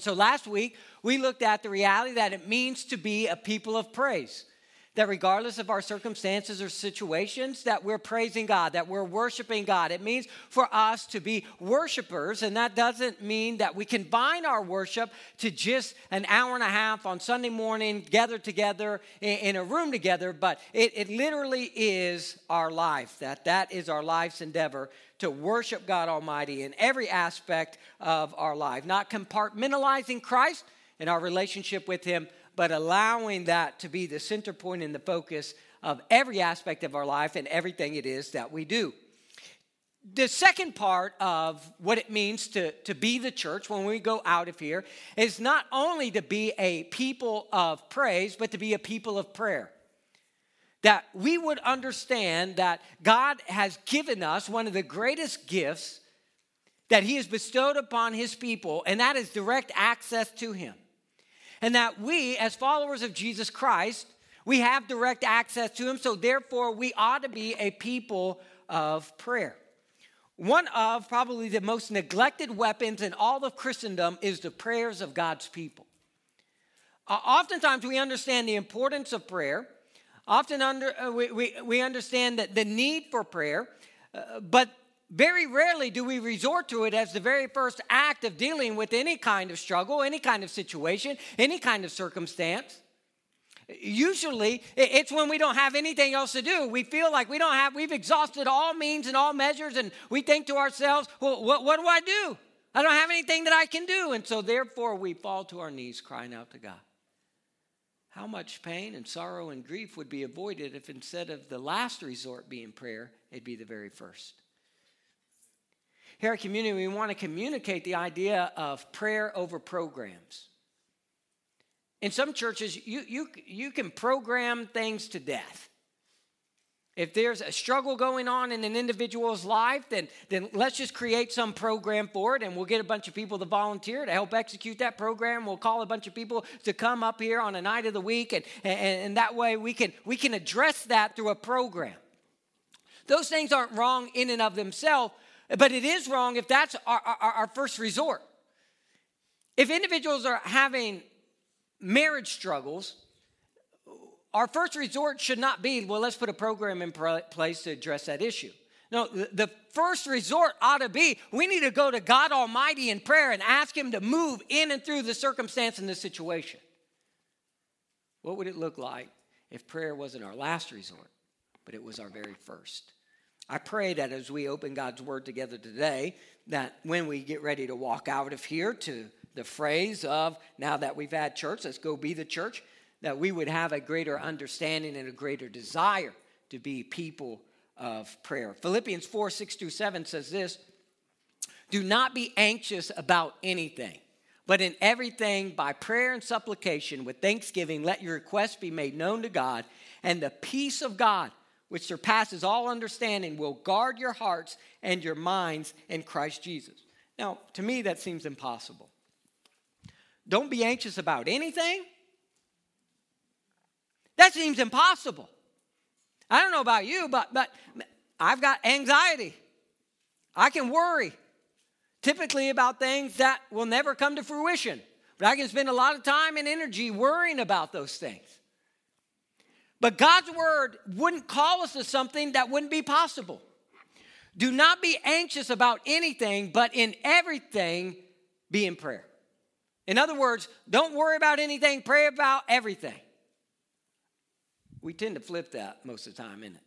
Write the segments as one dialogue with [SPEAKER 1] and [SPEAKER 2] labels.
[SPEAKER 1] So last week, we looked at the reality that it means to be a people of praise. That regardless of our circumstances or situations, that we're praising God, that we're worshiping God. It means for us to be worshipers, and that doesn't mean that we confine our worship to just an hour and a half on Sunday morning, gathered together in, a room together, but it, it literally is our life. That that is our life's endeavor to worship God Almighty in every aspect of our life, not compartmentalizing Christ and our relationship with Him, but allowing that to be the center point and the focus of every aspect of our life and everything it is that we do. The second part of what it means to, to be the church when we go out of here is not only to be a people of praise, but to be a people of prayer that we would understand that God has given us one of the greatest gifts that He has bestowed upon His people, and that is direct access to Him. And that we, as followers of Jesus Christ, we have direct access to Him, so therefore we ought to be a people of prayer. One of probably the most neglected weapons in all of Christendom is the prayers of God's people. Uh, oftentimes we understand the importance of prayer Often under, uh, we, we, we understand that the need for prayer, uh, but very rarely do we resort to it as the very first act of dealing with any kind of struggle, any kind of situation, any kind of circumstance. Usually, it's when we don't have anything else to do. We feel like we don't have, we've exhausted all means and all measures, and we think to ourselves, well, what, what do I do? I don't have anything that I can do. And so, therefore, we fall to our knees crying out to God. How much pain and sorrow and grief would be avoided if instead of the last resort being prayer, it'd be the very first? Here at Community, we want to communicate the idea of prayer over programs. In some churches, you, you, you can program things to death. If there's a struggle going on in an individual's life, then, then let's just create some program for it and we'll get a bunch of people to volunteer to help execute that program. We'll call a bunch of people to come up here on a night of the week, and, and, and that way we can, we can address that through a program. Those things aren't wrong in and of themselves, but it is wrong if that's our, our, our first resort. If individuals are having marriage struggles, our first resort should not be, well, let's put a program in place to address that issue. No, the first resort ought to be we need to go to God Almighty in prayer and ask Him to move in and through the circumstance and the situation. What would it look like if prayer wasn't our last resort, but it was our very first? I pray that as we open God's Word together today, that when we get ready to walk out of here to the phrase of now that we've had church, let's go be the church, that we would have a greater understanding and a greater desire to be people of prayer. Philippians 4 6 through 7 says this Do not be anxious about anything, but in everything, by prayer and supplication, with thanksgiving, let your requests be made known to God, and the peace of God, which surpasses all understanding, will guard your hearts and your minds in Christ Jesus. Now, to me, that seems impossible. Don't be anxious about anything that seems impossible. I don't know about you, but, but I've got anxiety. I can worry, typically about things that will never come to fruition. But I can spend a lot of time and energy worrying about those things. But God's word wouldn't call us to something that wouldn't be possible. Do not be anxious about anything, but in everything, be in prayer. In other words, don't worry about anything, pray about everything. We tend to flip that most of the time, isn't it?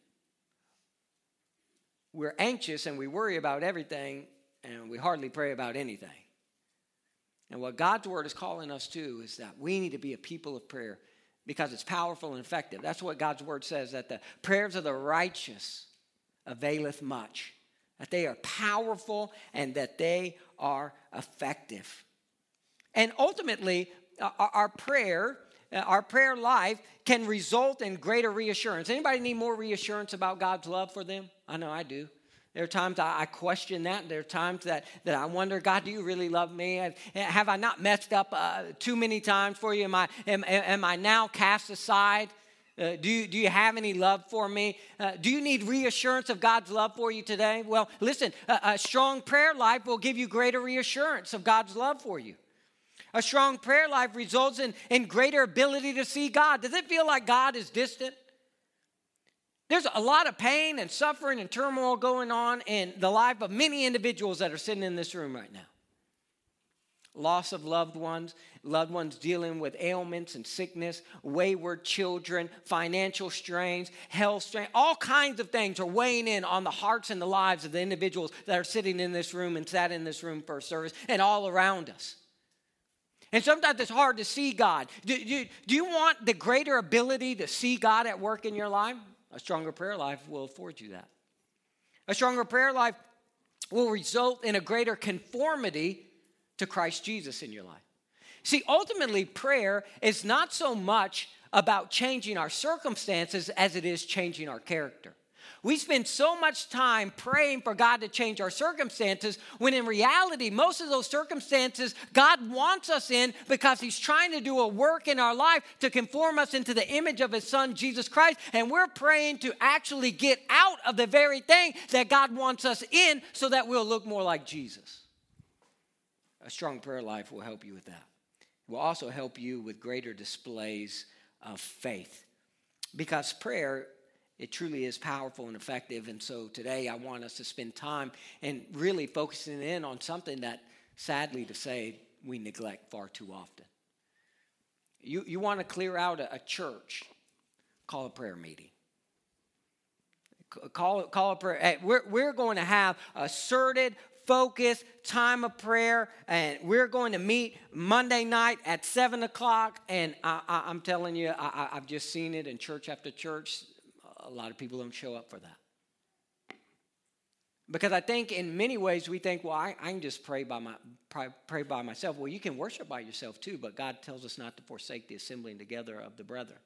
[SPEAKER 1] We're anxious and we worry about everything and we hardly pray about anything. And what God's word is calling us to is that we need to be a people of prayer because it's powerful and effective. That's what God's word says that the prayers of the righteous availeth much, that they are powerful and that they are effective. And ultimately, our prayer uh, our prayer life can result in greater reassurance. Anybody need more reassurance about God's love for them? I know I do. There are times I, question that. There are times that, that I wonder, God, do you really love me? Have, I not messed up uh, too many times for you? Am I, am, am I now cast aside? Uh, do, you, do you have any love for me? Uh, do you need reassurance of God's love for you today? Well, listen, a, a strong prayer life will give you greater reassurance of God's love for you. A strong prayer life results in, in greater ability to see God. Does it feel like God is distant? There's a lot of pain and suffering and turmoil going on in the life of many individuals that are sitting in this room right now. Loss of loved ones, loved ones dealing with ailments and sickness, wayward children, financial strains, health strain, all kinds of things are weighing in on the hearts and the lives of the individuals that are sitting in this room and sat in this room for service and all around us. And sometimes it's hard to see God. Do, do, do you want the greater ability to see God at work in your life? A stronger prayer life will afford you that. A stronger prayer life will result in a greater conformity to Christ Jesus in your life. See, ultimately, prayer is not so much about changing our circumstances as it is changing our character. We spend so much time praying for God to change our circumstances when in reality, most of those circumstances God wants us in because He's trying to do a work in our life to conform us into the image of His Son, Jesus Christ. And we're praying to actually get out of the very thing that God wants us in so that we'll look more like Jesus. A strong prayer life will help you with that. It will also help you with greater displays of faith because prayer it truly is powerful and effective. And so today I want us to spend time and really focusing in on something that, sadly to say, we neglect far too often. You, you want to clear out a, a church, call a prayer meeting. Call, call a prayer. We're, we're going to have asserted, focused time of prayer, and we're going to meet Monday night at 7 o'clock. And I, am telling you, I, I've just seen it in church after church a lot of people don't show up for that. Because I think in many ways we think, well, I, I can just pray by, my, pray, pray by myself. Well, you can worship by yourself too, but God tells us not to forsake the assembling together of the brethren.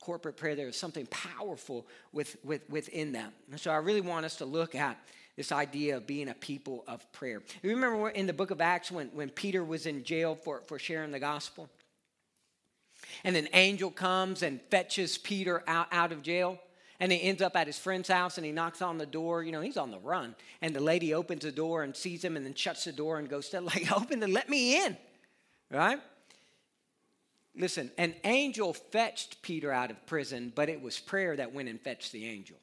[SPEAKER 1] Corporate prayer, there is something powerful with, with, within that. And so I really want us to look at this idea of being a people of prayer. You remember in the book of Acts when, when Peter was in jail for, for sharing the gospel? And an angel comes and fetches Peter out, out of jail. And he ends up at his friend's house and he knocks on the door. You know, he's on the run. And the lady opens the door and sees him and then shuts the door and goes, like, open and let me in. Right? Listen, an angel fetched Peter out of prison, but it was prayer that went and fetched the angel.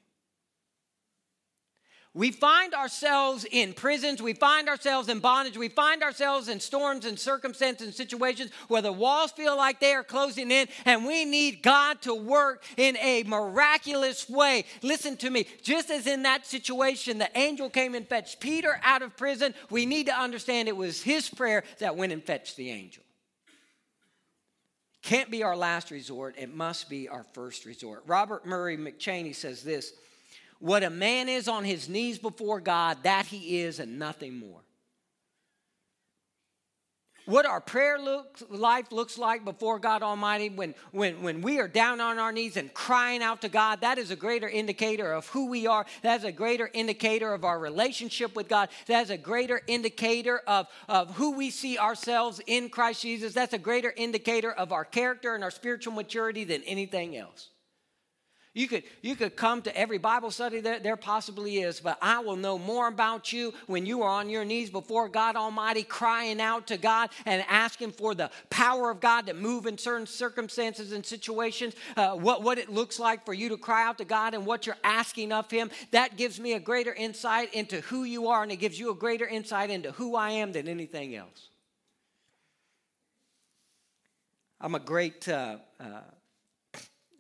[SPEAKER 1] We find ourselves in prisons, we find ourselves in bondage, we find ourselves in storms and circumstances and situations where the walls feel like they are closing in, and we need God to work in a miraculous way. Listen to me, just as in that situation, the angel came and fetched Peter out of prison, we need to understand it was his prayer that went and fetched the angel. Can't be our last resort, it must be our first resort. Robert Murray McCheyne says this. What a man is on his knees before God, that he is and nothing more. What our prayer life looks like before God Almighty, when, when, when we are down on our knees and crying out to God, that is a greater indicator of who we are. That is a greater indicator of our relationship with God. That is a greater indicator of, of who we see ourselves in Christ Jesus. That's a greater indicator of our character and our spiritual maturity than anything else. You could, you could come to every Bible study that there possibly is, but I will know more about you when you are on your knees before God Almighty, crying out to God and asking for the power of God to move in certain circumstances and situations, uh, what, what it looks like for you to cry out to God and what you're asking of Him. That gives me a greater insight into who you are, and it gives you a greater insight into who I am than anything else. I'm a great. Uh, uh,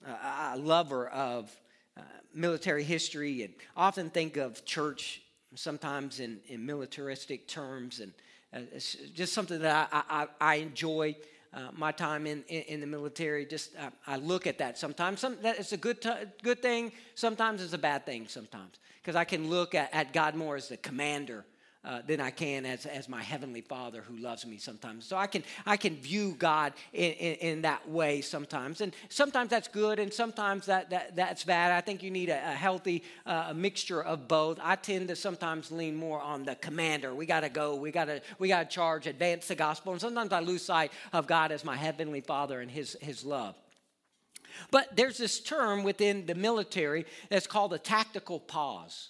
[SPEAKER 1] a lover of uh, military history and often think of church sometimes in, in militaristic terms and uh, it's just something that I, I, I enjoy uh, my time in, in, in, the military. Just uh, I look at that sometimes. Some, that it's a good, t- good thing. Sometimes it's a bad thing. Sometimes because I can look at, at God more as the commander uh, than I can as, as my heavenly Father who loves me sometimes. So I can I can view God in, in, in that way sometimes, and sometimes that's good, and sometimes that, that that's bad. I think you need a, a healthy uh, mixture of both. I tend to sometimes lean more on the commander. We got to go. We got to we got to charge, advance the gospel, and sometimes I lose sight of God as my heavenly Father and His His love. But there's this term within the military that's called a tactical pause.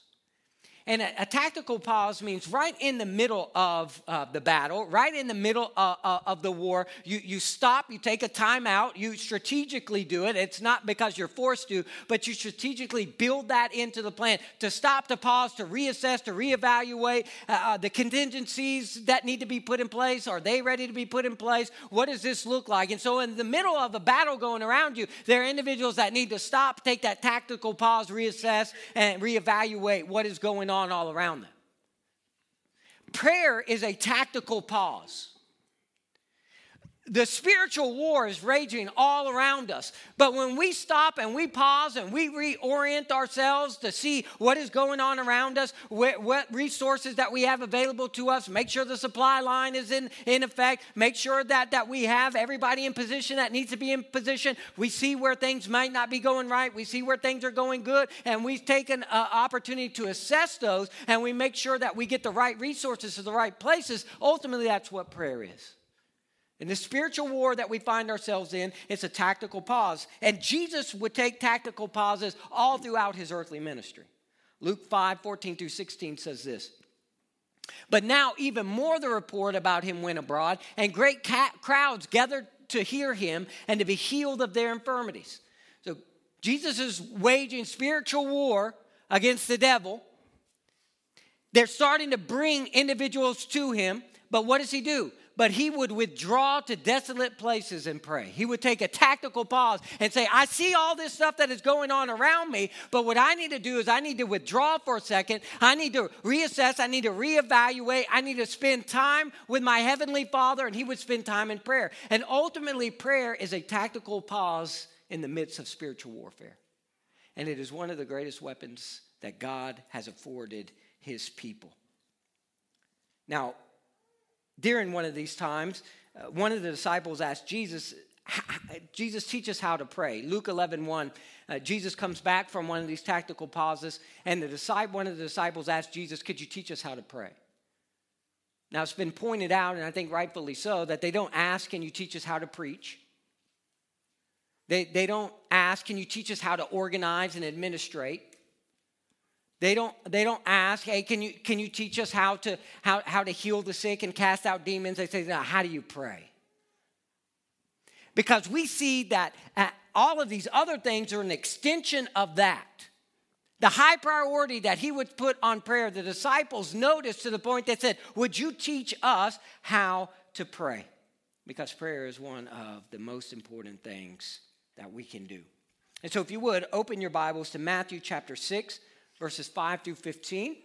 [SPEAKER 1] And a, a, tactical pause means right in the middle of uh, the battle, right in the middle of, uh, of the war, you, you stop, you take a time out, you strategically do it. It's not because you're forced to, but you strategically build that into the plan to stop, to pause, to reassess, to reevaluate uh, uh, the contingencies that need to be put in place. Are they ready to be put in place? What does this look like? And so, in the middle of a battle going around you, there are individuals that need to stop, take that tactical pause, reassess, and reevaluate what is going on all around them. Prayer is a tactical pause the spiritual war is raging all around us. But when we stop and we pause and we reorient ourselves to see what is going on around us, what resources that we have available to us, make sure the supply line is in, in effect, make sure that, that we have everybody in position that needs to be in position. We see where things might not be going right, we see where things are going good, and we've taken an uh, opportunity to assess those and we make sure that we get the right resources to the right places. Ultimately, that's what prayer is. In the spiritual war that we find ourselves in, it's a tactical pause. And Jesus would take tactical pauses all throughout his earthly ministry. Luke 5 14 through 16 says this. But now, even more the report about him went abroad, and great crowds gathered to hear him and to be healed of their infirmities. So, Jesus is waging spiritual war against the devil. They're starting to bring individuals to him, but what does he do? But he would withdraw to desolate places and pray. He would take a tactical pause and say, I see all this stuff that is going on around me, but what I need to do is I need to withdraw for a second. I need to reassess. I need to reevaluate. I need to spend time with my Heavenly Father, and he would spend time in prayer. And ultimately, prayer is a tactical pause in the midst of spiritual warfare. And it is one of the greatest weapons that God has afforded his people. Now, during one of these times, uh, one of the disciples asked Jesus, Jesus, teach us how to pray. Luke 11, 1, uh, Jesus comes back from one of these tactical pauses, and the disciple, one of the disciples asked Jesus, Could you teach us how to pray? Now, it's been pointed out, and I think rightfully so, that they don't ask, Can you teach us how to preach? They, they don't ask, Can you teach us how to organize and administrate? They don't, they don't ask, hey, can you, can you teach us how to, how, how to heal the sick and cast out demons? They say, now, how do you pray? Because we see that uh, all of these other things are an extension of that. The high priority that he would put on prayer, the disciples noticed to the point that said, Would you teach us how to pray? Because prayer is one of the most important things that we can do. And so, if you would, open your Bibles to Matthew chapter 6 verses 5 through 15.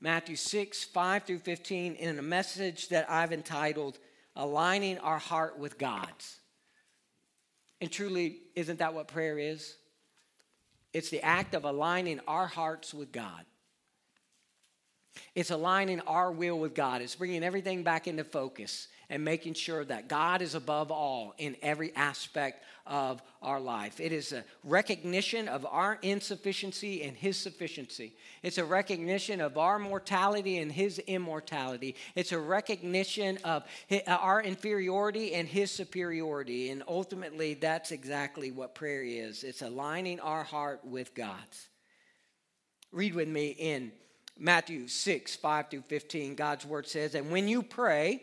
[SPEAKER 1] Matthew 6, 5 through 15, in a message that I've entitled Aligning Our Heart with God's. And truly, isn't that what prayer is? It's the act of aligning our hearts with God. It's aligning our will with God. It's bringing everything back into focus and making sure that God is above all in every aspect of our life. It is a recognition of our insufficiency and His sufficiency. It's a recognition of our mortality and His immortality. It's a recognition of uh, our inferiority and His superiority. And ultimately, that's exactly what prayer is it's aligning our heart with God's. Read with me in Matthew 6, 5 through 15. God's word says, And when you pray,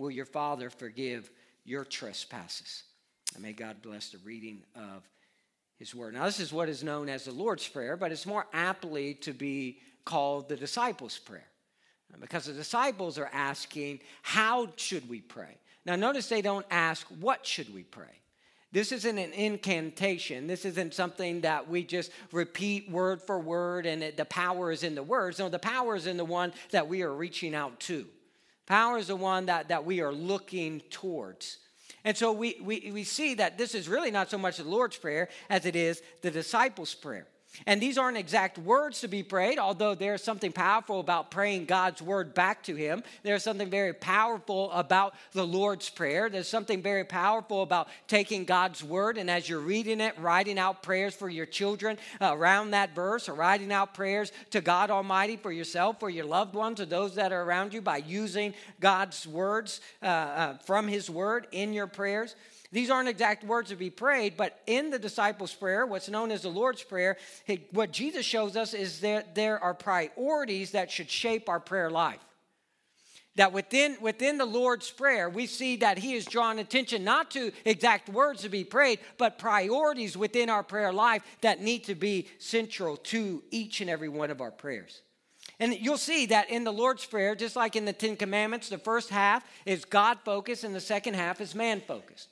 [SPEAKER 1] will your Father forgive your trespasses. And may God bless the reading of His Word. Now, this is what is known as the Lord's Prayer, but it's more aptly to be called the disciples' prayer. Because the disciples are asking, How should we pray? Now, notice they don't ask, What should we pray? This isn't an incantation. This isn't something that we just repeat word for word and it, the power is in the words. No, the power is in the one that we are reaching out to. Power is the one that, that we are looking towards. And so we, we, we see that this is really not so much the Lord's Prayer as it is the disciples' prayer. And these aren't exact words to be prayed, although there's something powerful about praying God's word back to Him. There's something very powerful about the Lord's Prayer. There's something very powerful about taking God's word and as you're reading it, writing out prayers for your children around that verse, or writing out prayers to God Almighty for yourself, for your loved ones, or those that are around you by using God's words uh, uh, from His word in your prayers. These aren't exact words to be prayed, but in the disciples' prayer, what's known as the Lord's Prayer, what Jesus shows us is that there are priorities that should shape our prayer life. That within, within the Lord's Prayer, we see that He is drawing attention not to exact words to be prayed, but priorities within our prayer life that need to be central to each and every one of our prayers. And you'll see that in the Lord's Prayer, just like in the Ten Commandments, the first half is God focused and the second half is man focused.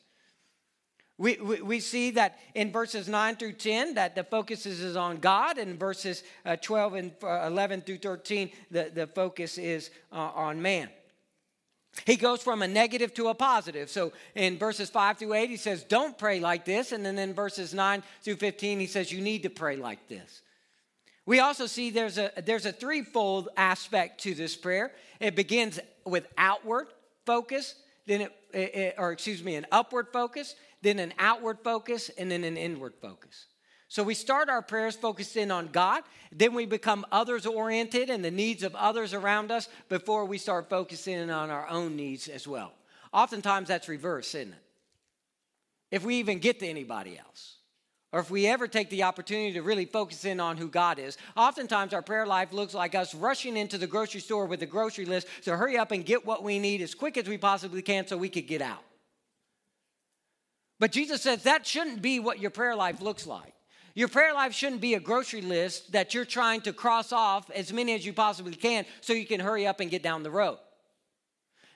[SPEAKER 1] We, we, we, see that in verses 9 through 10 that the focus is on God, and verses uh, 12 and uh, 11 through 13, the, the focus is uh, on man. He goes from a negative to a positive. So in verses 5 through 8, he says, Don't pray like this. And then in verses 9 through 15, he says, You need to pray like this. We also see there's a, there's a threefold aspect to this prayer. It begins with outward focus, then it, it or excuse me, an upward focus, then an outward focus, and then an inward focus. So we start our prayers focused in on God, then we become others oriented and the needs of others around us before we start focusing on our own needs as well. Oftentimes that's reverse, isn't it? If we even get to anybody else, or if we ever take the opportunity to really focus in on who God is, oftentimes our prayer life looks like us rushing into the grocery store with a grocery list to hurry up and get what we need as quick as we possibly can so we could get out. But Jesus says that shouldn't be what your prayer life looks like. Your prayer life shouldn't be a grocery list that you're trying to cross off as many as you possibly can so you can hurry up and get down the road.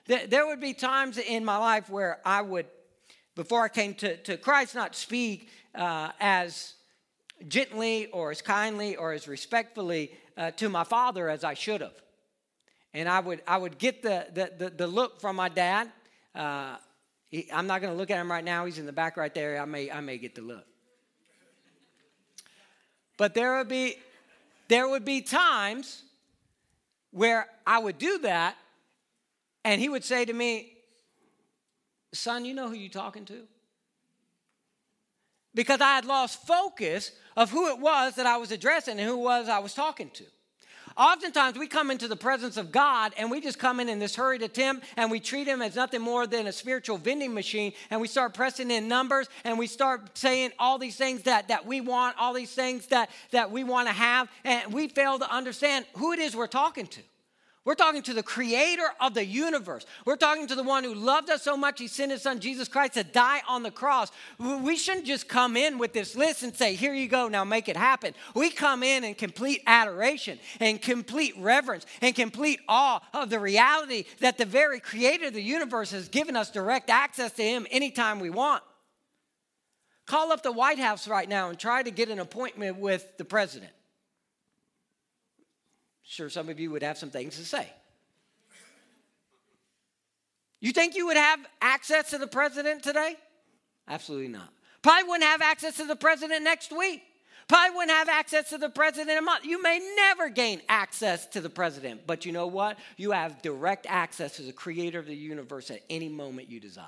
[SPEAKER 1] There would be times in my life where I would, before I came to, to Christ, not speak uh, as gently or as kindly or as respectfully uh, to my father as I should have. And I would, I would get the, the, the, the look from my dad. Uh, he, I'm not going to look at him right now. He's in the back right there. I may, I may get the look. But there would be, there would be times where I would do that, and he would say to me, "Son, you know who you're talking to?" Because I had lost focus of who it was that I was addressing and who was I was talking to. Oftentimes, we come into the presence of God and we just come in in this hurried attempt and we treat Him as nothing more than a spiritual vending machine and we start pressing in numbers and we start saying all these things that, that we want, all these things that, that we want to have, and we fail to understand who it is we're talking to. We're talking to the creator of the universe. We're talking to the one who loved us so much, he sent his son Jesus Christ to die on the cross. We shouldn't just come in with this list and say, Here you go, now make it happen. We come in in complete adoration and complete reverence and complete awe of the reality that the very creator of the universe has given us direct access to him anytime we want. Call up the White House right now and try to get an appointment with the president sure some of you would have some things to say. You think you would have access to the president today? Absolutely not. Probably wouldn't have access to the president next week. Probably wouldn't have access to the president a month. You may never gain access to the president, but you know what? You have direct access to the creator of the universe at any moment you desire.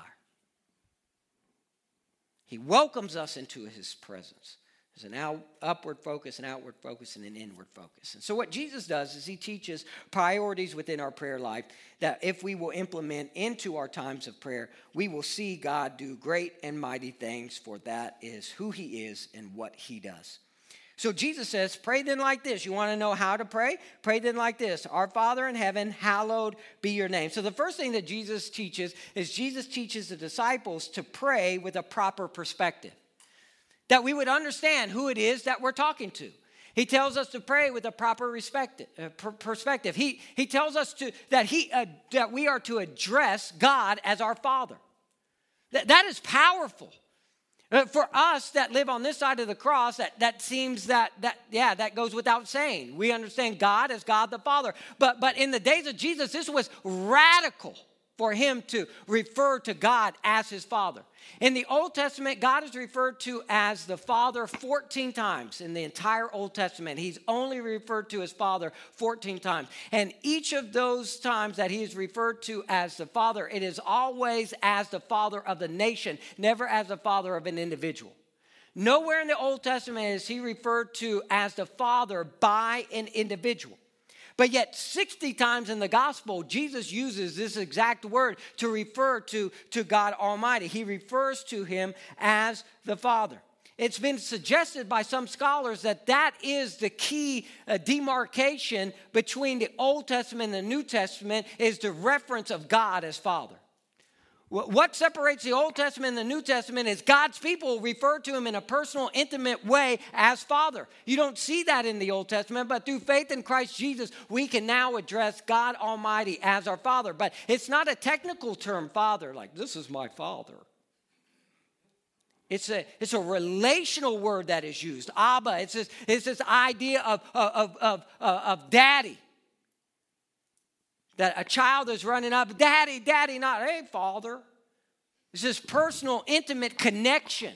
[SPEAKER 1] He welcomes us into his presence. There's an out, upward focus, an outward focus, and an inward focus. And so, what Jesus does is he teaches priorities within our prayer life that if we will implement into our times of prayer, we will see God do great and mighty things, for that is who he is and what he does. So, Jesus says, Pray then like this. You want to know how to pray? Pray then like this Our Father in heaven, hallowed be your name. So, the first thing that Jesus teaches is Jesus teaches the disciples to pray with a proper perspective that we would understand who it is that we're talking to. He tells us to pray with a proper respect, uh, perspective. He, he tells us to, that, he, uh, that we are to address God as our Father. That, that is powerful. Uh, for us that live on this side of the cross, that, that seems that, that, yeah, that goes without saying. We understand God as God the Father. But, but in the days of Jesus, this was radical for him to refer to God as his father. In the Old Testament, God is referred to as the Father 14 times in the entire Old Testament. He's only referred to as Father 14 times. And each of those times that he is referred to as the Father, it is always as the Father of the nation, never as the Father of an individual. Nowhere in the Old Testament is he referred to as the Father by an individual. But yet, 60 times in the gospel, Jesus uses this exact word to refer to, to God Almighty. He refers to him as the Father. It's been suggested by some scholars that that is the key uh, demarcation between the Old Testament and the New Testament is the reference of God as Father. What separates the Old Testament and the New Testament is God's people refer to him in a personal, intimate way as Father. You don't see that in the Old Testament, but through faith in Christ Jesus, we can now address God Almighty as our Father. But it's not a technical term, Father, like this is my Father. It's a, it's a relational word that is used. Abba, it's this, it's this idea of, of, of, of, of daddy that a child is running up, Daddy, Daddy, not, hey, Father. It's this personal, intimate connection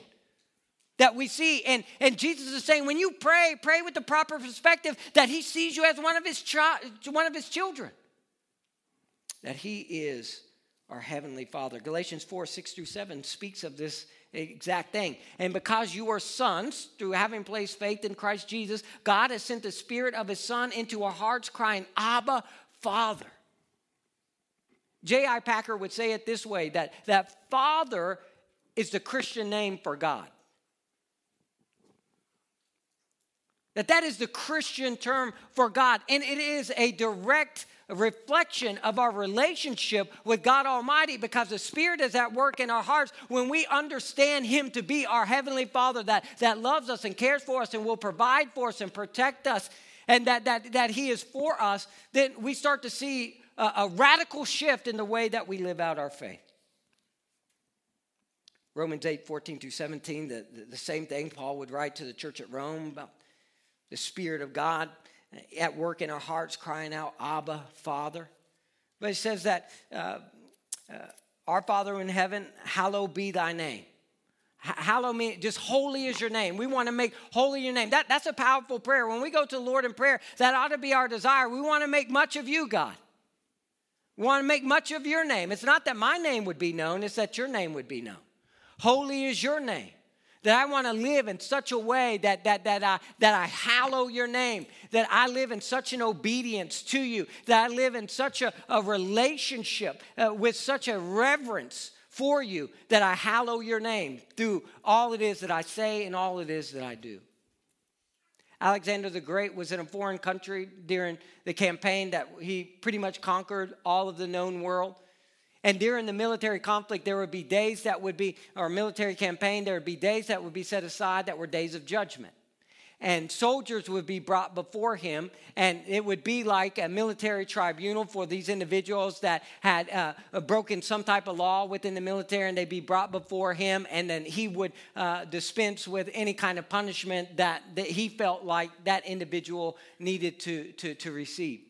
[SPEAKER 1] that we see. And, and Jesus is saying, when you pray, pray with the proper perspective that He sees you as one of His, chi- one of his children, that He is our Heavenly Father. Galatians 4 6 through 7 speaks of this exact thing. And because you are sons, through having placed faith in Christ Jesus, God has sent the Spirit of His Son into our hearts, crying, Abba, Father. J.I. Packer would say it this way that, that Father is the Christian name for God. That that is the Christian term for God. And it is a direct reflection of our relationship with God Almighty because the Spirit is at work in our hearts when we understand Him to be our Heavenly Father that, that loves us and cares for us and will provide for us and protect us and that, that, that He is for us, then we start to see a, a radical shift in the way that we live out our faith. Romans 8, 14 through 17, the, the, the, same thing Paul would write to the church at Rome about the Spirit of God at work in our hearts, crying out, Abba, Father. But it says that uh, uh, our Father in heaven, hallowed be thy name. Hallowed me, just holy is your name. We want to make holy your name. That, that's a powerful prayer. When we go to the Lord in prayer, that ought to be our desire. We want to make much of you, God. Want to make much of your name. It's not that my name would be known, it's that your name would be known. Holy is your name. That I want to live in such a way that, that, that, I, that I hallow your name, that I live in such an obedience to you, that I live in such a, a relationship uh, with such a reverence for you, that I hallow your name through all it is that I say and all it is that I do. Alexander the Great was in a foreign country during the campaign that he pretty much conquered all of the known world. And during the military conflict, there would be days that would be, or military campaign, there would be days that would be set aside that were days of judgment and soldiers would be brought before him, and it would be like a military tribunal for these individuals that had uh, broken some type of law within the military, and they'd be brought before him, and then he would uh, dispense with any kind of punishment that, that he felt like that individual needed to, to, to receive.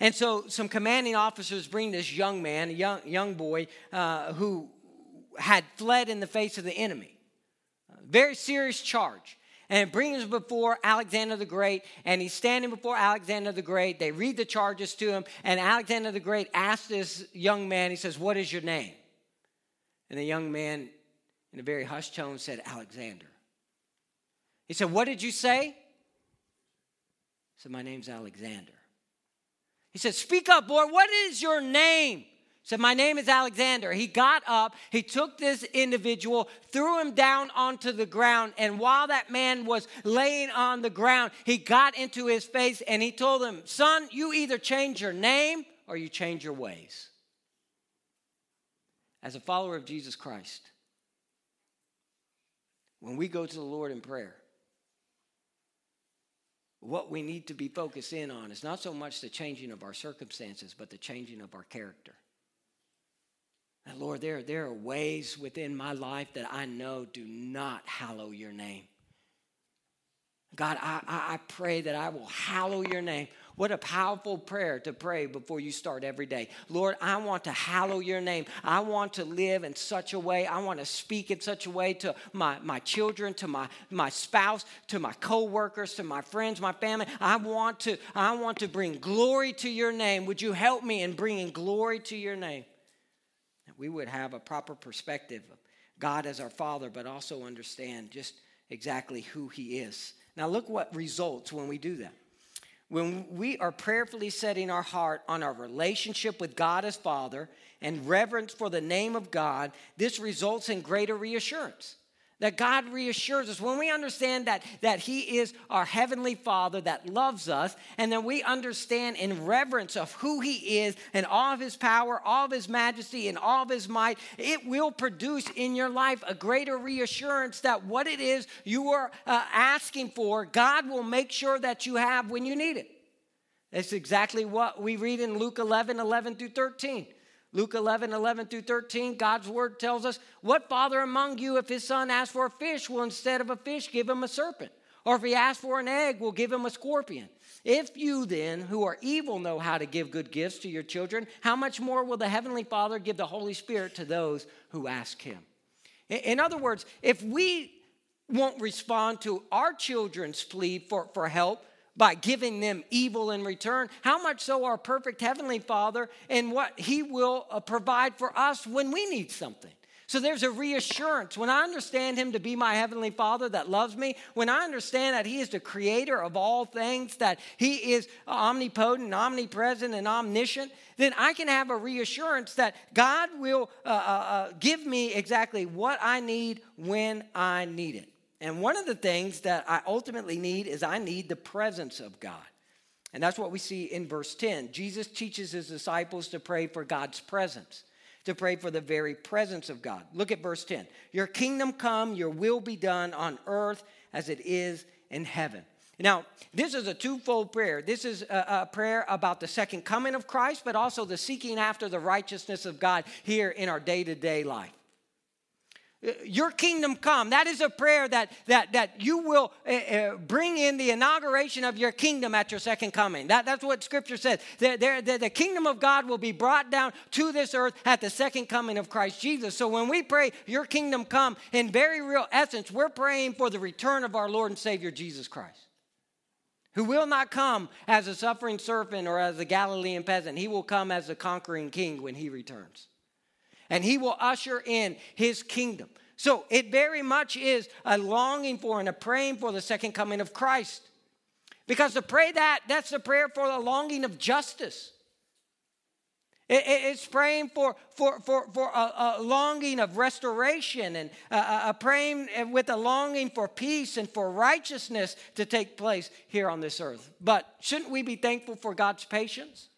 [SPEAKER 1] And so, some commanding officers bring this young man, a young, young boy, uh, who had fled in the face of the enemy. Very serious charge and brings him before Alexander the Great, and he's standing before Alexander the Great. They read the charges to him, and Alexander the Great asks this young man, he says, What is your name? And the young man, in a very hushed tone, said, Alexander. He said, What did you say? He said, My name's Alexander. He said, Speak up, boy, what is your name? Said, My name is Alexander. He got up, he took this individual, threw him down onto the ground, and while that man was laying on the ground, he got into his face and he told him, Son, you either change your name or you change your ways. As a follower of Jesus Christ, when we go to the Lord in prayer, what we need to be focused in on is not so much the changing of our circumstances, but the changing of our character. And Lord, there, there are ways within my life that I know do not hallow your name. God, I, I, pray that I will hallow your name. What a powerful prayer to pray before you start every day. Lord, I want to hallow your name. I want to live in such a way. I want to speak in such a way to my, my children, to my, my spouse, to my co-workers, to my friends, my family. I want to, I want to bring glory to your name. Would you help me in bringing glory to your name? We would have a proper perspective of God as our Father, but also understand just exactly who He is. Now, look what results when we do that. When we are prayerfully setting our heart on our relationship with God as Father and reverence for the name of God, this results in greater reassurance. That God reassures us when we understand that, that He is our Heavenly Father that loves us, and then we understand in reverence of who He is and all of His power, all of His majesty, and all of His might, it will produce in your life a greater reassurance that what it is you are uh, asking for, God will make sure that you have when you need it. That's exactly what we read in Luke 11 11 through 13. Luke 11, 11 through 13, God's word tells us, What father among you, if his son asks for a fish, will instead of a fish give him a serpent? Or if he asks for an egg, will give him a scorpion? If you then, who are evil, know how to give good gifts to your children, how much more will the Heavenly Father give the Holy Spirit to those who ask him? In other words, if we won't respond to our children's plea for, for help, by giving them evil in return, how much so our perfect Heavenly Father and what He will uh, provide for us when we need something. So there's a reassurance. When I understand Him to be my Heavenly Father that loves me, when I understand that He is the creator of all things, that He is omnipotent, omnipresent, and omniscient, then I can have a reassurance that God will uh, uh, uh give me exactly what I need when I need it. And one of the things that I ultimately need is I need the presence of God. And that's what we see in verse 10. Jesus teaches his disciples to pray for God's presence, to pray for the very presence of God. Look at verse 10. Your kingdom come, your will be done on earth as it is in heaven. Now, this is a twofold prayer. This is a, prayer about the second coming of Christ, but also the seeking after the righteousness of God here in our day to day life your kingdom come. That is a prayer that that that you will uh, bring in the inauguration of your kingdom at your second coming. That, that's what scripture says. The, the, the kingdom of god will be brought down to this earth at the second coming of christ jesus. So when we pray your kingdom come in very real essence we're praying for the return of our lord and savior jesus christ who will not come as a suffering servant or as a galilean peasant. He will come as a conquering king when he returns and he will usher in his kingdom. So it very much is a longing for and a praying for the second coming of Christ. Because to pray that, that's a prayer for the longing of justice. it's praying for, for, for, for a, a longing of restoration and a, a praying with a longing for peace and for righteousness to take place here on this earth. But shouldn't we be thankful for God's patience?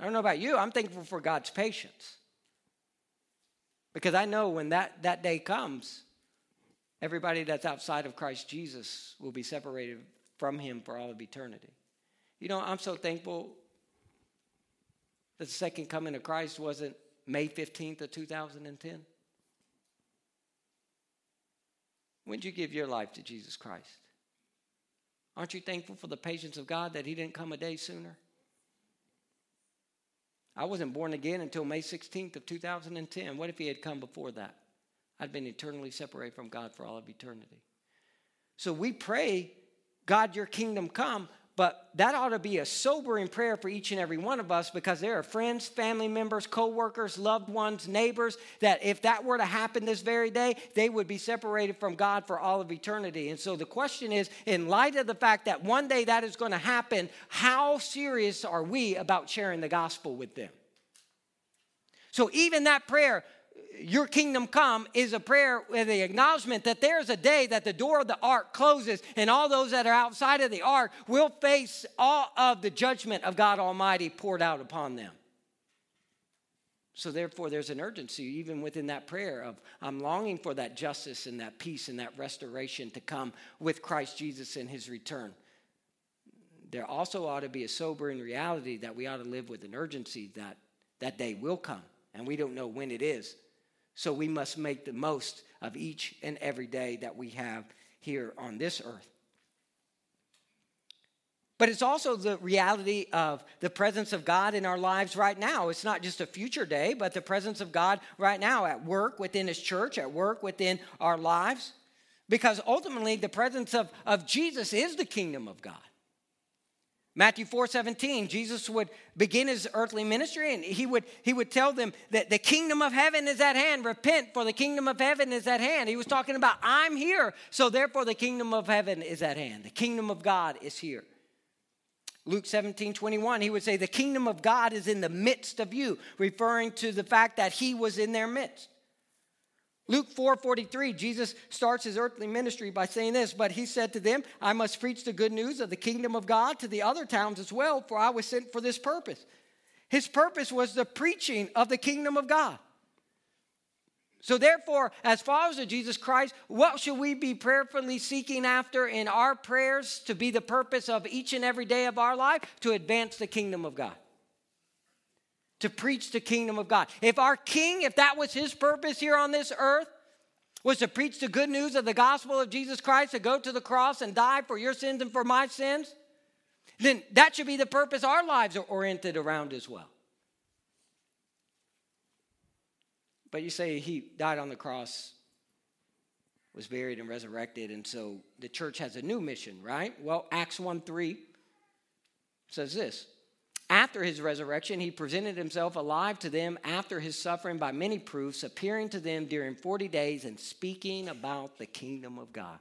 [SPEAKER 1] I don't know about you, I'm thankful for God's patience. Because I know when that, that day comes, everybody that's outside of Christ Jesus will be separated from him for all of eternity. You know, I'm so thankful that the second coming of Christ wasn't May 15th of 2010. When did you give your life to Jesus Christ? Aren't you thankful for the patience of God that He didn't come a day sooner? I wasn't born again until May 16th of 2010. What if he had come before that? I'd been eternally separated from God for all of eternity. So we pray, God, your kingdom come, but that ought to be a sobering prayer for each and every one of us because there are friends, family members, co-workers, loved ones, neighbors that if that were to happen this very day, they would be separated from God for all of eternity. And so the question is, in light of the fact that one day that is going to happen, how serious are we about sharing the gospel with them? So even that prayer your kingdom come is a prayer with the acknowledgement that there's a day that the door of the ark closes and all those that are outside of the ark will face all of the judgment of God Almighty poured out upon them. So, therefore, there's an urgency even within that prayer of I'm longing for that justice and that peace and that restoration to come with Christ Jesus in his return. There also ought to be a sobering reality that we ought to live with an urgency that that day will come, and we don't know when it is. So, we must make the most of each and every day that we have here on this earth. But it's also the reality of the presence of God in our lives right now. It's not just a future day, but the presence of God right now at work within His church, at work within our lives. Because ultimately, the presence of, of Jesus is the kingdom of God. Matthew 4 17, Jesus would begin his earthly ministry and he would, he would tell them that the kingdom of heaven is at hand. Repent, for the kingdom of heaven is at hand. He was talking about, I'm here, so therefore the kingdom of heaven is at hand. The kingdom of God is here. Luke 17, 21, he would say, The kingdom of God is in the midst of you, referring to the fact that he was in their midst. Luke 4:43 Jesus starts his earthly ministry by saying this, but he said to them, I must preach the good news of the kingdom of God to the other towns as well, for I was sent for this purpose. His purpose was the preaching of the kingdom of God. So, therefore, as followers of Jesus Christ, what should we be prayerfully seeking after in our prayers to be the purpose of each and every day of our life? To advance the kingdom of God. To preach the kingdom of God. If our king, if that was his purpose here on this earth, was to preach the good news of the gospel of Jesus Christ, to go to the cross and die for your sins and for my sins, then that should be the purpose our lives are oriented around as well. But you say he died on the cross, was buried and resurrected, and so the church has a new mission, right? Well, Acts 1 3 says this. After his resurrection, he presented himself alive to them after his suffering by many proofs, appearing to them during 40 days and speaking about the kingdom of God.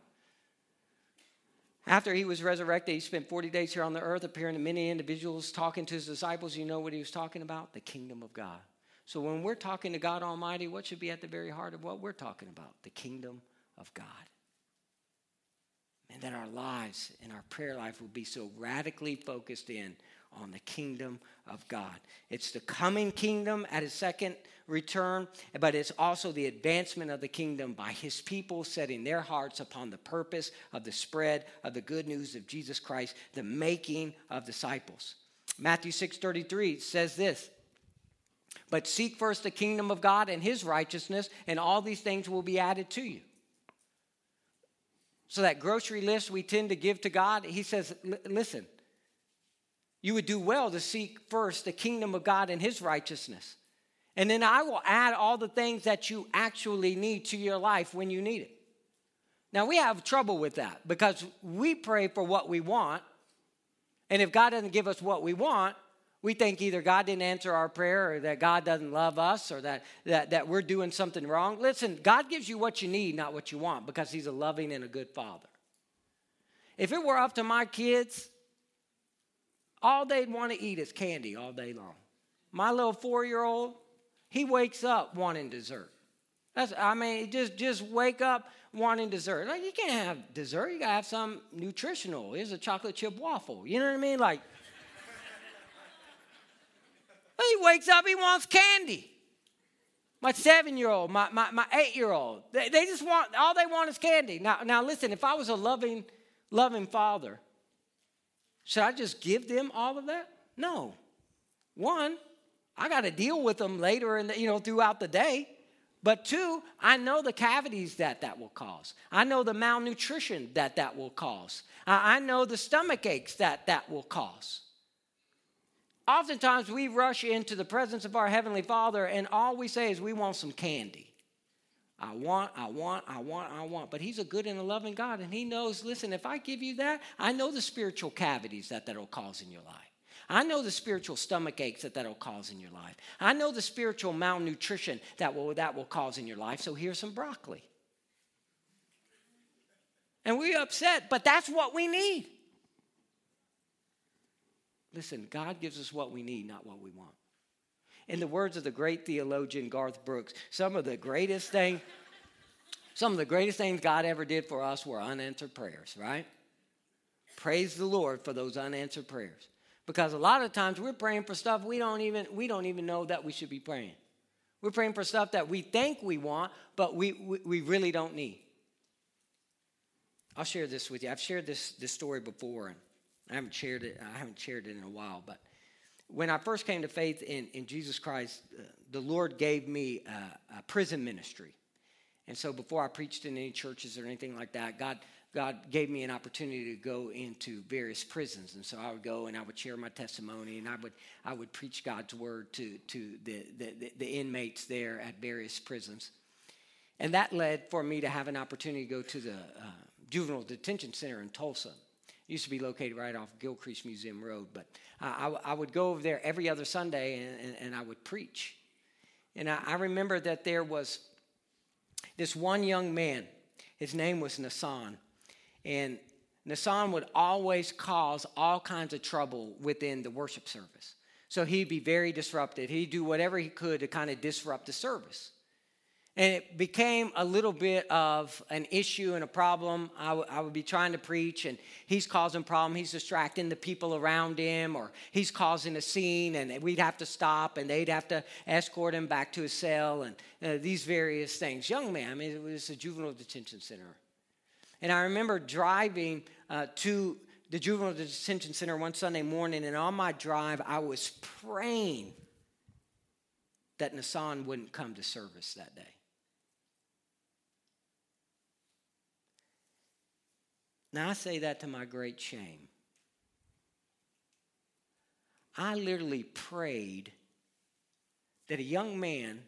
[SPEAKER 1] After he was resurrected, he spent 40 days here on the earth, appearing to many individuals, talking to his disciples. You know what he was talking about? The kingdom of God. So when we're talking to God Almighty, what should be at the very heart of what we're talking about? The kingdom of God. And that our lives and our prayer life will be so radically focused in on the kingdom of God. It's the coming kingdom at his second return, but it's also the advancement of the kingdom by his people setting their hearts upon the purpose of the spread of the good news of Jesus Christ, the making of disciples. Matthew 6:33 says this, but seek first the kingdom of God and his righteousness, and all these things will be added to you. So, that grocery list we tend to give to God, he says, listen, you would do well to seek first the kingdom of God and his righteousness. And then I will add all the things that you actually need to your life when you need it. Now, we have trouble with that because we pray for what we want. And if God doesn't give us what we want, we think either God didn't answer our prayer or that God doesn't love us or that, that, that we're doing something wrong. Listen, God gives you what you need, not what you want, because He's a loving and a good Father. If it were up to my kids, all they'd want to eat is candy all day long. My little four year old, he wakes up wanting dessert. That's, I mean, just, just wake up wanting dessert. Like, you can't have dessert, you gotta have some nutritional. Here's a chocolate chip waffle. You know what I mean? Like, he wakes up, he wants candy. My seven year old, my, my, my eight year old, they, they just want, all they want is candy. Now, now, listen, if I was a loving, loving father, should I just give them all of that? No. One, I got to deal with them later and you know throughout the day. But two, I know the cavities that that will cause. I know the malnutrition that that will cause. I, know the stomach aches that that will cause. Oftentimes we rush into the presence of our Heavenly Father and all we say is we want some candy. I want, I want, I want, I want. But He's a good and a loving God, and He knows, listen, if I give you that, I know the spiritual cavities that that'll cause in your life. I know the spiritual stomach aches that that'll cause in your life. I know the spiritual malnutrition that will, that will cause in your life. So here's some broccoli. And we're upset, but that's what we need. Listen, God gives us what we need, not what we want. In the words of the great theologian Garth Brooks, some of the greatest thing, some of the greatest things God ever did for us were unanswered prayers, right? Praise the Lord for those unanswered prayers. Because a lot of times we're praying for stuff we don't even we don't even know that we should be praying. We're praying for stuff that we think we want, but we, we, we really don't need. I'll share this with you. I've shared this, this story before, and I haven't shared it. I haven't shared it in a while. But when I first came to faith in, in Jesus Christ, uh, the Lord gave me a, a prison ministry. And so before I preached in any churches or anything like that, God God gave me an opportunity to go into various prisons. And so I would go and I would share my testimony and I would, I would preach God's word to, to the, the, the inmates there at various prisons. And that led for me to have an opportunity to go to the uh, Juvenile Detention Center in Tulsa. Used to be located right off Gilcrease Museum Road. But I, I, would go over there every other Sunday and, and, and I would preach. And I, I remember that there was this one young man. His name was Nassan and Nassan would always cause all kinds of trouble within the worship service. So he'd be very disruptive. He'd do whatever he could to kind of disrupt the service. And it became a little bit of an issue and a problem. I, w- I would be trying to preach, and he's causing problem. He's distracting the people around him, or he's causing a scene, and we'd have to stop, and they'd have to escort him back to his cell, and uh, these various things. Young man, I mean, it was a juvenile detention center. And I remember driving uh, to the juvenile detention center one Sunday morning, and on my drive, I was praying that Nassan wouldn't come to service that day. Now, I say that to my great shame. I literally prayed that a young man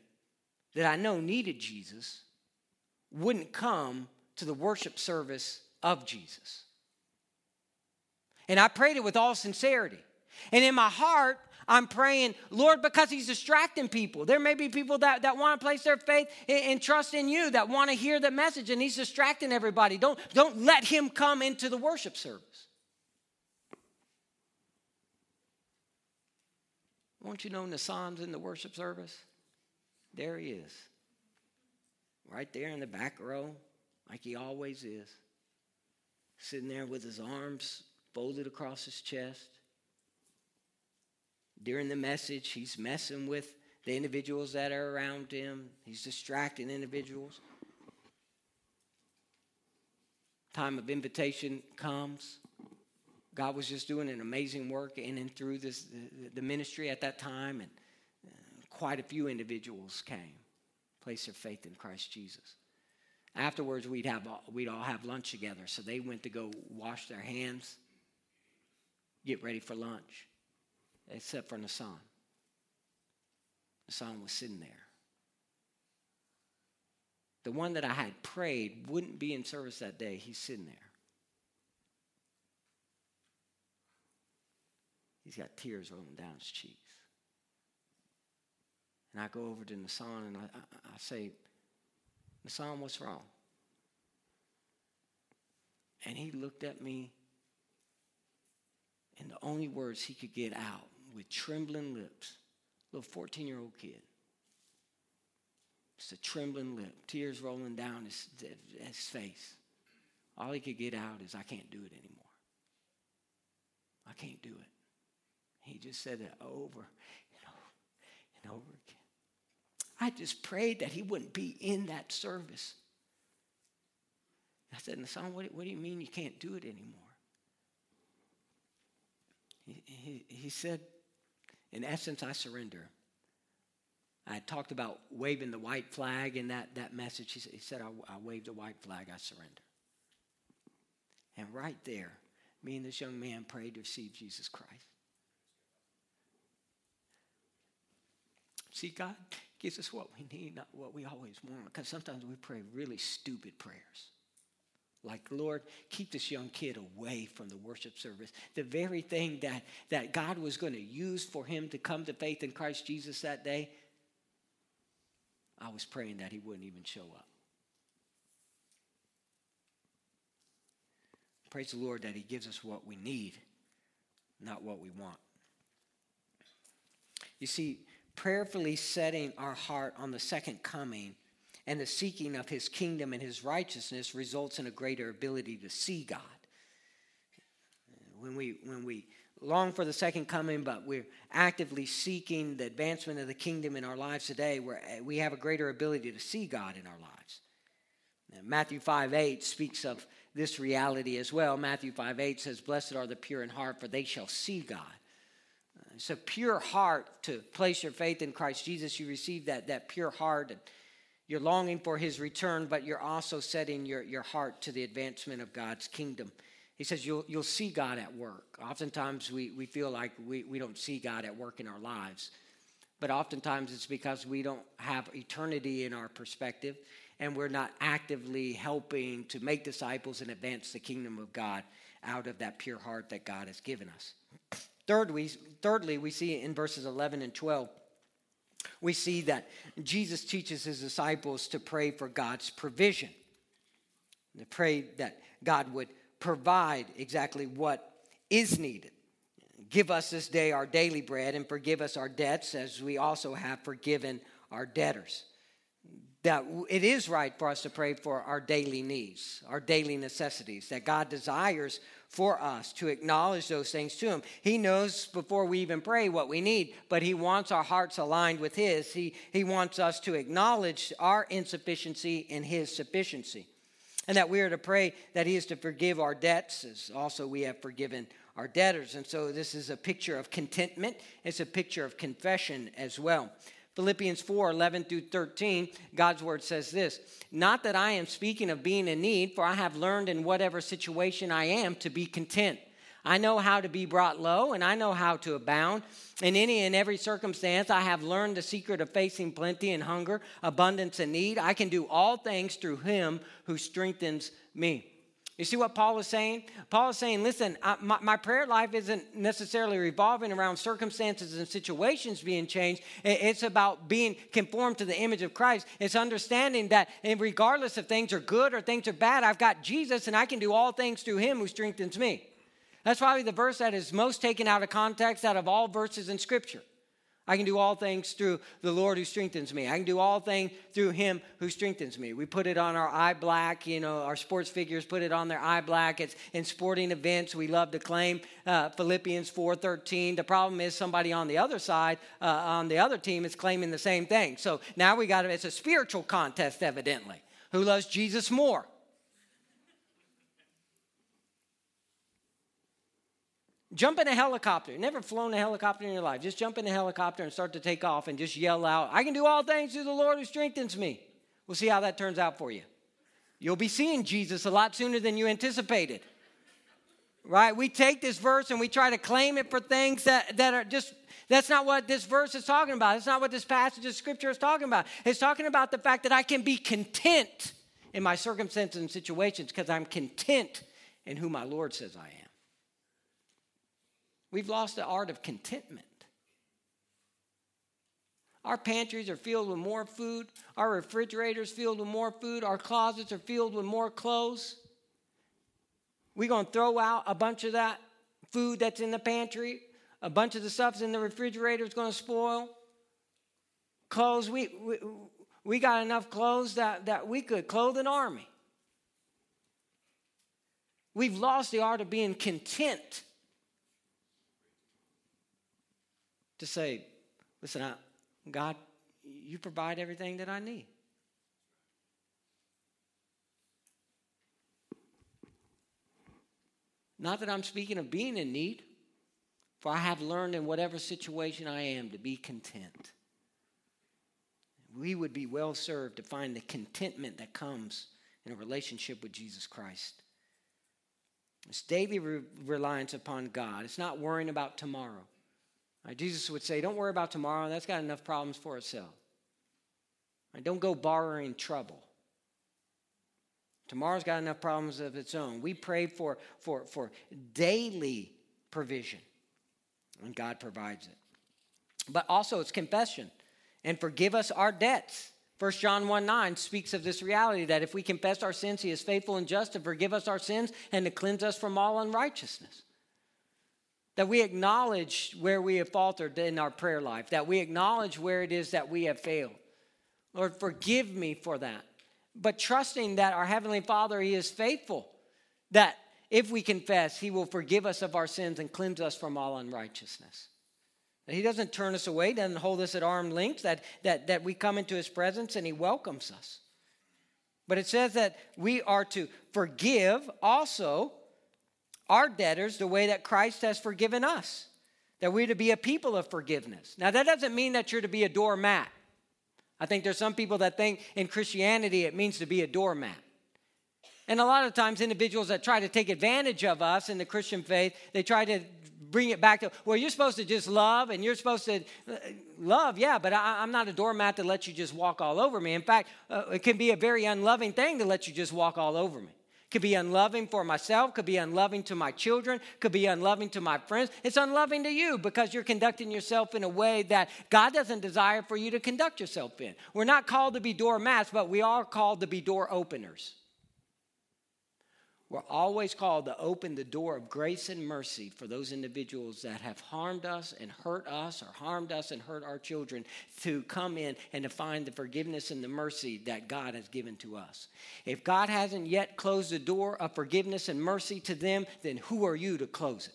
[SPEAKER 1] that I know needed Jesus wouldn't come to the worship service of Jesus. And I prayed it with all sincerity. And in my heart, I'm praying, Lord, because He's distracting people. There may be people that, that want to place their faith and, trust in you, that want to hear the message, and He's distracting everybody. Don't, don't let Him come into the worship service. Won't you know the Psalms in the worship service? There he is. Right there in the back row, like he always is, sitting there with his arms folded across his chest. During the message, he's messing with the individuals that are around him, he's distracting individuals. Time of invitation comes. God was just doing an amazing work in and through this the ministry at that time, and uh, quite a few individuals came, placed their faith in Christ Jesus. Afterwards, we'd, have, we'd all have lunch together. So they went to go wash their hands, get ready for lunch, except for Nassan. Nassan was sitting there. The one that I had prayed wouldn't be in service that day, he's sitting there. He's got tears rolling down his cheeks. And I go over to Nassan and I, I, I say, Nassan, what's wrong? And he looked at me, and the only words he could get out with trembling lips, little 14 year old kid, just a trembling lip, tears rolling down his, his face. All he could get out is, I can't do it anymore. I can't do it. He just said it over and over and over again. I just prayed that he wouldn't be in that service. I said, Nassan, what, what do you mean you can't do it anymore? He, he, he said, in essence, I surrender. I talked about waving the white flag in that, that message. He said, he said I, I waved the white flag, I surrender. And right there, me and this young man prayed to receive Jesus Christ. See, God gives us what we need, not what we always want. Because sometimes we pray really stupid prayers. Like, Lord, keep this young kid away from the worship service. The very thing that, that God was going to use for him to come to faith in Christ Jesus that day, I was praying that he wouldn't even show up. Praise the Lord that he gives us what we need, not what we want. You see, prayerfully setting our heart on the second coming and the seeking of his kingdom and his righteousness results in a greater ability to see God. When we, when we long for the second coming, but we're actively seeking the advancement of the kingdom in our lives today, where we have a greater ability to see God in our lives. Now, Matthew 5 8 speaks of this reality as well. Matthew 5 8 says, Blessed are the pure in heart, for they shall see God. It's a pure heart to place your faith in Christ Jesus. You receive that, that pure heart, and you're longing for his return, but you're also setting your, your heart to the advancement of God's kingdom. He says you'll, you'll see God at work. Oftentimes we, we feel like we, we don't see God at work in our lives. But oftentimes it's because we don't have eternity in our perspective and we're not actively helping to make disciples and advance the kingdom of God out of that pure heart that God has given us. Third, we, thirdly, we see in verses 11 and 12, we see that Jesus teaches his disciples to pray for God's provision, to pray that God would provide exactly what is needed. Give us this day our daily bread and forgive us our debts as we also have forgiven our debtors. That it is right for us to pray for our daily needs, our daily necessities, that God desires for us to acknowledge those things to Him. He knows before we even pray what we need, but He wants our hearts aligned with His. He, he wants us to acknowledge our insufficiency and His sufficiency and that we are to pray that he is to forgive our debts as also we have forgiven our debtors and so this is a picture of contentment it's a picture of confession as well philippians 4 11 through 13 god's word says this not that i am speaking of being in need for i have learned in whatever situation i am to be content I know how to be brought low and I know how to abound. In any and every circumstance, I have learned the secret of facing plenty and hunger, abundance and need. I can do all things through him who strengthens me. You see what Paul is saying? Paul is saying, listen, I, my, my, prayer life isn't necessarily revolving around circumstances and situations being changed. It's about being conformed to the image of Christ. It's understanding that regardless if things are good or things are bad, I've got Jesus and I can do all things through him who strengthens me. That's probably the verse that is most taken out of context out of all verses in Scripture. I can do all things through the Lord who strengthens me. I can do all things through Him who strengthens me. We put it on our eye black, you know, our sports figures put it on their eye black. It's in sporting events. We love to claim uh, Philippians 4:13. The problem is somebody on the other side, uh, on the other team, is claiming the same thing. So now we got it's a spiritual contest, evidently. Who loves Jesus more? Jump in a helicopter. Never flown a helicopter in your life. Just jump in a helicopter and start to take off and just yell out, I can do all things through the Lord who strengthens me. We'll see how that turns out for you. You'll be seeing Jesus a lot sooner than you anticipated. Right? We take this verse and we try to claim it for things that, that are just, that's not what this verse is talking about. It's not what this passage of scripture is talking about. It's talking about the fact that I can be content in my circumstances and situations because I'm content in who my Lord says I am. We've lost the art of contentment. Our pantries are filled with more food. Our refrigerators filled with more food. Our closets are filled with more clothes. We're going to throw out a bunch of that food that's in the pantry. A bunch of the stuff's in the refrigerator is going to spoil. Clothes, we, we, we got enough clothes that, that we could clothe an army. We've lost the art of being content to say, listen, I, God, you provide everything that I need. Not that I'm speaking of being in need, for I have learned in whatever situation I am to be content. We would be well served to find the contentment that comes in a relationship with Jesus Christ. It's daily re- reliance upon God. It's not worrying about tomorrow. Right, Jesus would say, Don't worry about tomorrow. That's got enough problems for itself. Right, don't go borrowing trouble. Tomorrow's got enough problems of its own. We pray for, for, for daily provision, and God provides it. But also, it's confession and forgive us our debts. 1 John 1 9 speaks of this reality that if we confess our sins, he is faithful and just to forgive us our sins and to cleanse us from all unrighteousness. That we acknowledge where we have faltered in our prayer life, that we acknowledge where it is that we have failed. Lord, forgive me for that. But trusting that our Heavenly Father, He is faithful, that if we confess, he will forgive us of our sins and cleanse us from all unrighteousness. That He doesn't turn us away, doesn't hold us at arm's length, that, that, that we come into his presence and he welcomes us. But it says that we are to forgive also our debtors the way that Christ has forgiven us, that we're to be a people of forgiveness. Now, that doesn't mean that you're to be a doormat. I think there's some people that think in Christianity it means to be a doormat. And a lot of times, individuals that try to take advantage of us in the Christian faith, they try to bring it back to, well, you're supposed to just love and you're supposed to uh, love, yeah, but I, am not a doormat to let you just walk all over me. In fact, uh, it can be a very unloving thing to let you just walk all over me. Could be unloving for myself, could be unloving to my children, could be unloving to my friends. It's unloving to you because you're conducting yourself in a way that God doesn't desire for you to conduct yourself in. We're not called to be doormats, but we are called to be door openers. We're always called to open the door of grace and mercy for those individuals that have harmed us and hurt us or harmed us and hurt our children to come in and to find the forgiveness and the mercy that God has given to us. If God hasn't yet closed the door of forgiveness and mercy to them, then who are you to close it?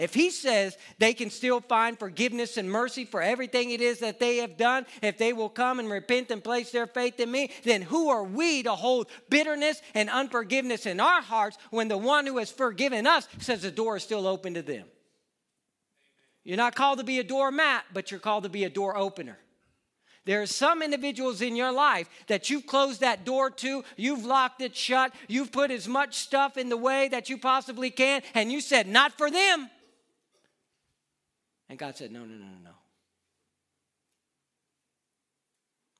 [SPEAKER 1] If he says they can still find forgiveness and mercy for everything it is that they have done, if they will come and repent and place their faith in me, then who are we to hold bitterness and unforgiveness in our hearts when the one who has forgiven us says the door is still open to them? You're not called to be a doormat, but you're called to be a door opener. There are some individuals in your life that you've closed that door to, you've locked it shut, you've put as much stuff in the way that you possibly can, and you said, Not for them. And God said, No, no, no, no, no.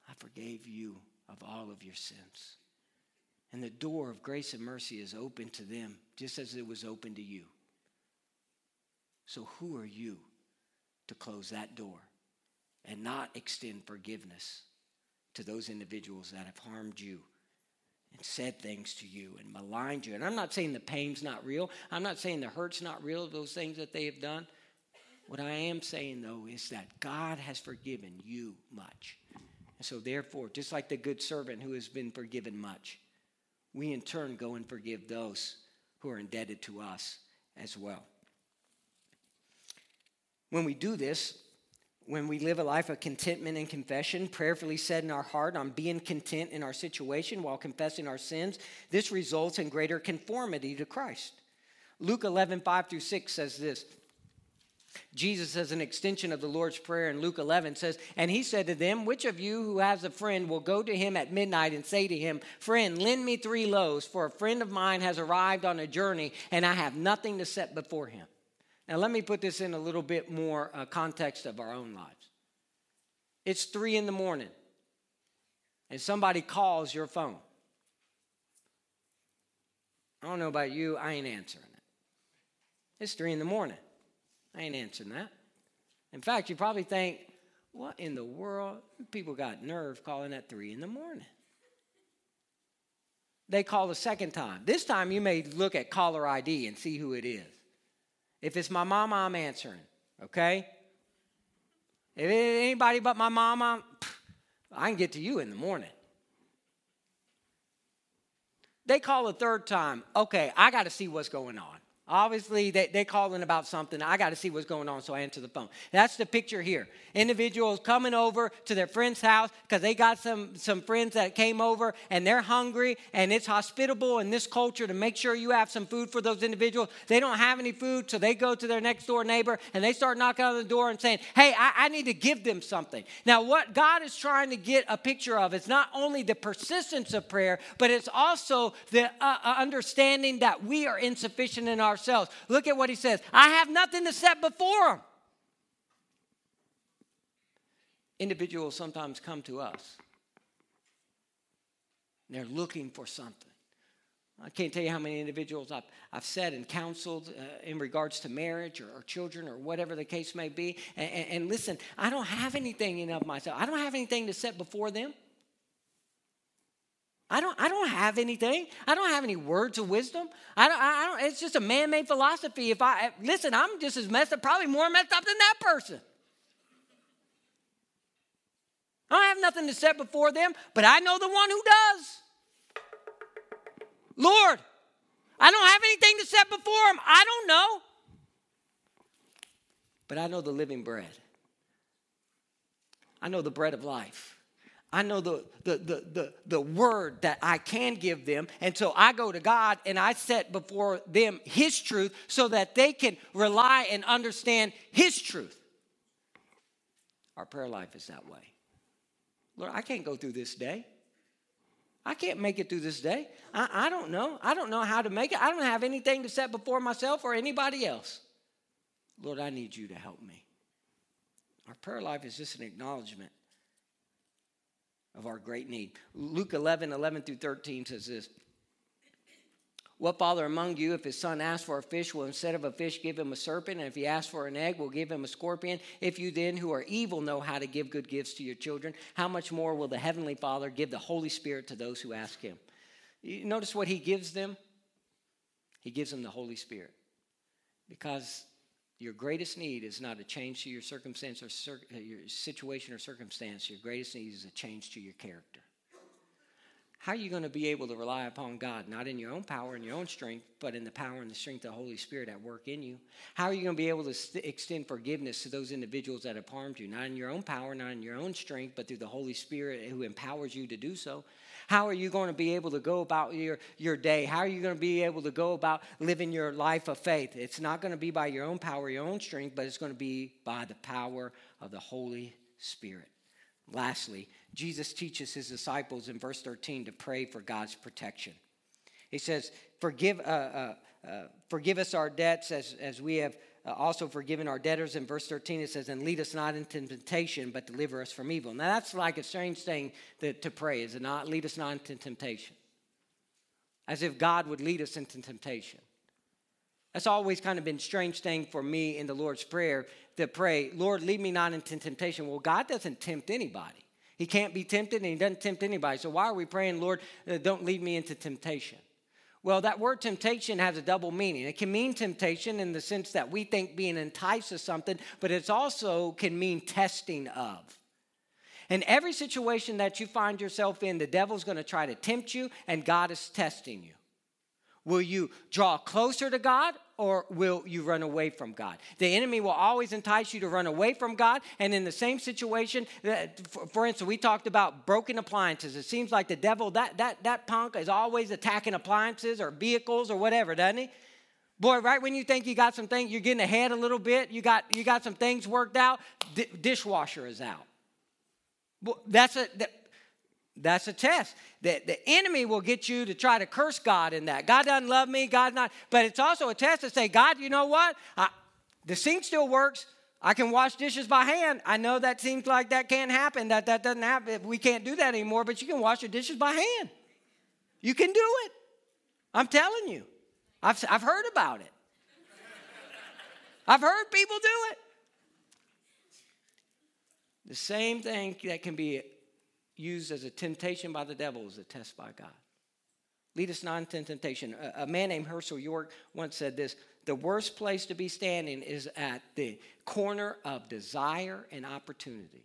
[SPEAKER 1] I forgave you of all of your sins. And the door of grace and mercy is open to them, just as it was open to you. So, who are you to close that door and not extend forgiveness to those individuals that have harmed you and said things to you and maligned you? And I'm not saying the pain's not real, I'm not saying the hurt's not real, those things that they have done. What I am saying, though, is that God has forgiven you much. And so, therefore, just like the good servant who has been forgiven much, we in turn go and forgive those who are indebted to us as well. When we do this, when we live a life of contentment and confession, prayerfully said in our heart on being content in our situation while confessing our sins, this results in greater conformity to Christ. Luke 11, 5 through 6 says this Jesus, as an extension of the Lord's Prayer in Luke 11, says, And he said to them, Which of you who has a friend will go to him at midnight and say to him, Friend, lend me three loaves, for a friend of mine has arrived on a journey, and I have nothing to set before him? Now, let me put this in a little bit more uh, context of our own lives. It's three in the morning, and somebody calls your phone. I don't know about you, I ain't answering it. It's three in the morning. I ain't answering that. In fact, you probably think, what in the world? People got nerve calling at three in the morning. They call a second time. This time you may look at caller ID and see who it is. If it's my mama, I'm answering, okay? If it's anybody but my mama, I can get to you in the morning. They call a third time, okay, I got to see what's going on. Obviously, they, they're calling about something. I got to see what's going on, so I answer the phone. That's the picture here. Individuals coming over to their friend's house because they got some, some friends that came over and they're hungry and it's hospitable in this culture to make sure you have some food for those individuals. They don't have any food, so they go to their next door neighbor and they start knocking on the door and saying, Hey, I, I need to give them something. Now, what God is trying to get a picture of is not only the persistence of prayer, but it's also the uh, uh understanding that we are insufficient in our ourselves. Look at what he says I have nothing to set before them. Individuals sometimes come to us, they're looking for something. I can't tell you how many individuals I've, I've said and counseled uh, in regards to marriage or, or, children or whatever the case may be. And, and, and listen, I don't have anything in of myself. I don't have anything to set before them. I don't, I don't have anything. I don't have any words of wisdom. I don't, I don't, it's just a man made philosophy. If I, listen, I'm just as messed up, probably more messed up than that person. I don't have nothing to set before them, but I know the one who does. Lord, I don't have anything to set before him. I don't know. But I know the living bread. I know the bread of life. I know the, the, the, the, the word that I can give them. And so I go to God and I set before them His truth so that they can rely and understand His truth. Our prayer life is that way. Lord, I can't go through this day. I can't make it through this day. I, I don't know. I don't know how to make it. I don't have anything to set before myself or anybody else. Lord, I need you to help me. Our prayer life is just an acknowledgement of our great need. Luke 11, 11 through 13 says this What father among you, if his son asks for a fish, will instead of a fish give him a serpent? And if he asks for an egg, will give him a scorpion? If you then, who are evil, know how to give good gifts to your children, how much more will the heavenly Father give the Holy Spirit to those who ask him? You notice what he gives them? He gives them the Holy Spirit. Because your greatest need is not a change to your circumstance or cir- uh, your situation or circumstance. Your greatest need is a change to your character. How are you going to be able to rely upon God, not in your own power and your own strength, but in the power and the strength of the Holy Spirit at work in you? How are you going to be able to st- extend forgiveness to those individuals that have harmed you, not in your own power, not in your own strength, but through the Holy Spirit who empowers you to do so? How are you going to be able to go about your, your day? How are you going to be able to go about living your life of faith? It's not going to be by your own power, your own strength, but it's going to be by the power of the Holy Spirit. Lastly, Jesus teaches his disciples in verse 13 to pray for God's protection. He says, Forgive, uh, uh, uh, forgive us our debts as, as we have uh, also forgiven our debtors. In verse 13, it says, And lead us not into temptation, but deliver us from evil. Now, that's like a strange thing that, to pray, is it not? Lead us not into temptation. As if God would lead us into temptation. That's always kind of been strange thing for me in the Lord's Prayer to pray, Lord, lead me not into temptation. Well, God doesn't tempt anybody. He can't be tempted and he doesn't tempt anybody. So why are we praying, Lord, uh, don't lead me into temptation? Well, that word temptation has a double meaning. It can mean temptation in the sense that we think being enticed to something, but it also can mean testing of. In every situation that you find yourself in, the devil's going to try to tempt you, and God is testing you. Will you draw closer to God or will you run away from God? The enemy will always entice you to run away from God. And in the same situation, for instance, we talked about broken appliances. It seems like the devil, that, that, that punk is always attacking appliances or vehicles or whatever, doesn't he? Boy, right when you think you got some things, you're getting ahead a little bit, you got, you got some things worked out, D- dishwasher is out. That's a, that, that's a test. The, the enemy will get you to try to curse God in that. God doesn't love me, God not. But it's also a test to say, God, you know what? I, the sink still works. I can wash dishes by hand. I know that seems like that can't happen, that that doesn't happen. We can't do that anymore, but you can wash your dishes by hand. You can do it. I'm telling you. I've, I've heard about it. I've heard people do it. The same thing that can be used as a temptation by the devil is a test by God. Lead us not into temptation. A, a man named Hershael York once said this The worst place to be standing is at the corner of desire and opportunity.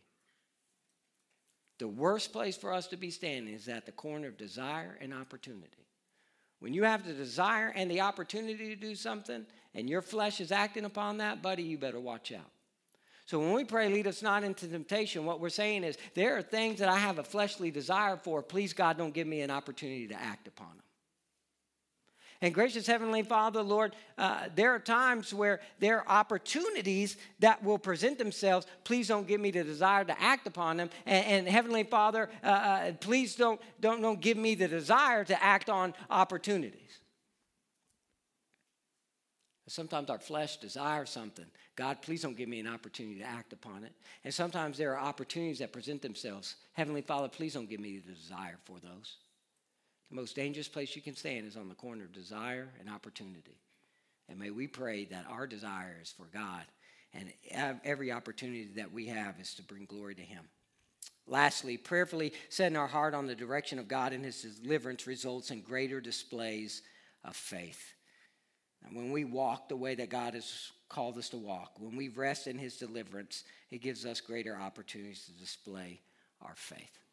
[SPEAKER 1] The worst place for us to be standing is at the corner of desire and opportunity. When you have the desire and the opportunity to do something and your flesh is acting upon that, buddy, you better watch out. So when we pray, lead us not into temptation, what we're saying is there are things that I have a fleshly desire for. Please, God, don't give me an opportunity to act upon them. And gracious Heavenly Father, Lord, uh, there are times where there are opportunities that will present themselves. Please don't give me the desire to act upon them. And, and Heavenly Father, uh, uh, please don't, don't, don't give me the desire to act on opportunities. Sometimes our flesh desires something. God, please don't give me an opportunity to act upon it. And sometimes there are opportunities that present themselves. Heavenly Father, please don't give me the desire for those. The most dangerous place you can stand is on the corner of desire and opportunity. And may we pray that our desire is for God and every opportunity that we have is to bring glory to Him. Lastly, prayerfully setting our heart on the direction of God and His deliverance results in greater displays of faith. And when we walk the way that God has called us to walk, when we rest in His deliverance, it gives us greater opportunities to display our faith.